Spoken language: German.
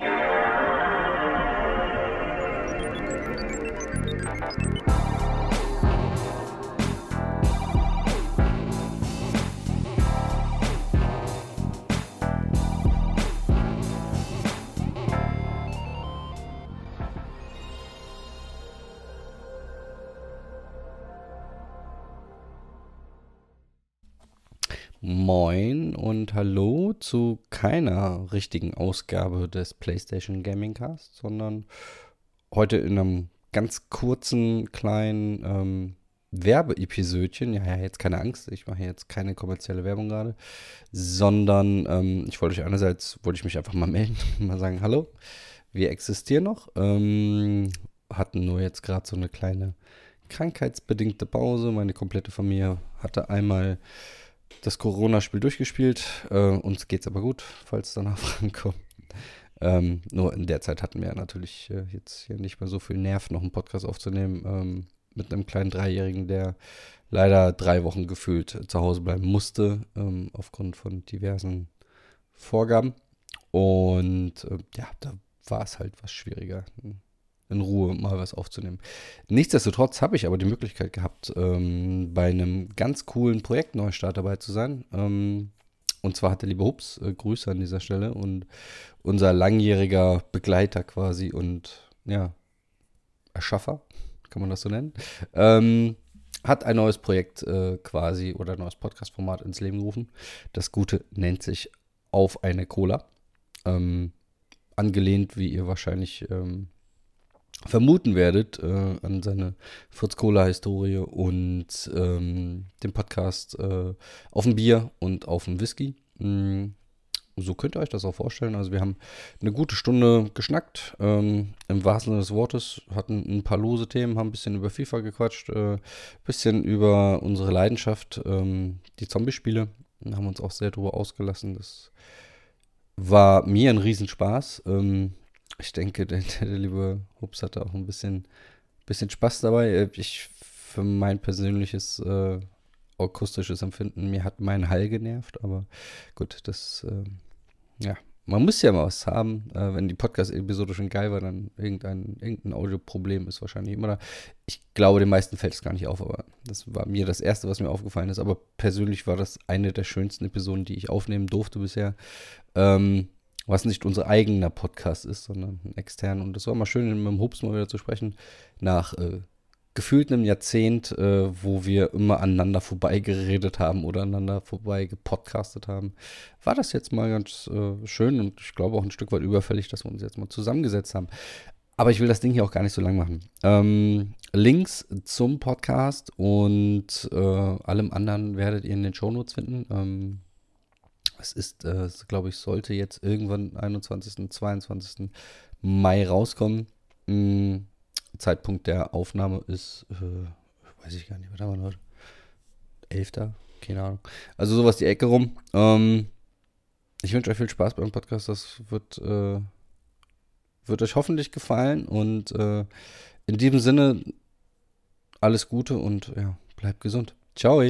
Thank you. Moin und hallo zu keiner richtigen Ausgabe des PlayStation Gaming Cast, sondern heute in einem ganz kurzen, kleinen ähm, Werbeepisödchen. Ja, ja, jetzt keine Angst, ich mache jetzt keine kommerzielle Werbung gerade, sondern ähm, ich wollte euch einerseits, wollte ich mich einfach mal melden mal sagen, hallo, wir existieren noch, ähm, hatten nur jetzt gerade so eine kleine krankheitsbedingte Pause. Meine komplette Familie hatte einmal das Corona-Spiel durchgespielt. Äh, uns geht's aber gut, falls danach Fragen kommen. Ähm, nur in der Zeit hatten wir natürlich äh, jetzt hier nicht mehr so viel Nerv, noch einen Podcast aufzunehmen ähm, mit einem kleinen Dreijährigen, der leider drei Wochen gefühlt zu Hause bleiben musste, ähm, aufgrund von diversen Vorgaben. Und äh, ja, da war es halt was schwieriger in Ruhe mal was aufzunehmen. Nichtsdestotrotz habe ich aber die Möglichkeit gehabt, ähm, bei einem ganz coolen Projektneustart dabei zu sein. Ähm, und zwar hat der liebe Hups, äh, Grüße an dieser Stelle, und unser langjähriger Begleiter quasi und ja, Erschaffer, kann man das so nennen, ähm, hat ein neues Projekt äh, quasi oder ein neues Podcast-Format ins Leben gerufen. Das Gute nennt sich Auf eine Cola. Ähm, angelehnt, wie ihr wahrscheinlich ähm, vermuten werdet äh, an seine Fritz Cola-Historie und ähm, den Podcast äh, auf dem Bier und auf dem Whisky. Mm, so könnt ihr euch das auch vorstellen. Also wir haben eine gute Stunde geschnackt, ähm, im wahrsten Sinne des Wortes, hatten ein paar lose Themen, haben ein bisschen über FIFA gequatscht, ein äh, bisschen über unsere Leidenschaft, ähm, die Zombie-Spiele, haben uns auch sehr darüber ausgelassen. Das war mir ein Riesenspaß. Ähm, ich denke, der, der, liebe Hups hatte auch ein bisschen, bisschen Spaß dabei. Äh, ich, für mein persönliches äh, akustisches Empfinden, mir hat mein Hall genervt, aber gut, das, äh, ja, man muss ja mal was haben. Äh, wenn die Podcast-Episode schon geil war, dann irgendein, irgendein Audioproblem ist wahrscheinlich immer da. Ich glaube, den meisten fällt es gar nicht auf, aber das war mir das Erste, was mir aufgefallen ist. Aber persönlich war das eine der schönsten Episoden, die ich aufnehmen durfte bisher. Ähm, was nicht unser eigener Podcast ist, sondern ein externer. Und es war mal schön, mit dem Hubs mal wieder zu sprechen, nach äh, gefühlt einem Jahrzehnt, äh, wo wir immer aneinander vorbeigeredet haben oder aneinander vorbei gepodcastet haben, war das jetzt mal ganz äh, schön und ich glaube auch ein Stück weit überfällig, dass wir uns jetzt mal zusammengesetzt haben. Aber ich will das Ding hier auch gar nicht so lang machen. Ähm, Links zum Podcast und äh, allem anderen werdet ihr in den Shownotes finden. Ähm, es ist, äh, glaube ich, sollte jetzt irgendwann 21., 22. Mai rauskommen. Hm, Zeitpunkt der Aufnahme ist, äh, weiß ich gar nicht, was haben wir heute? 11. Keine Ahnung. Also sowas die Ecke rum. Ähm, ich wünsche euch viel Spaß beim Podcast. Das wird, äh, wird euch hoffentlich gefallen. Und äh, in diesem Sinne alles Gute und ja, bleibt gesund. Ciao.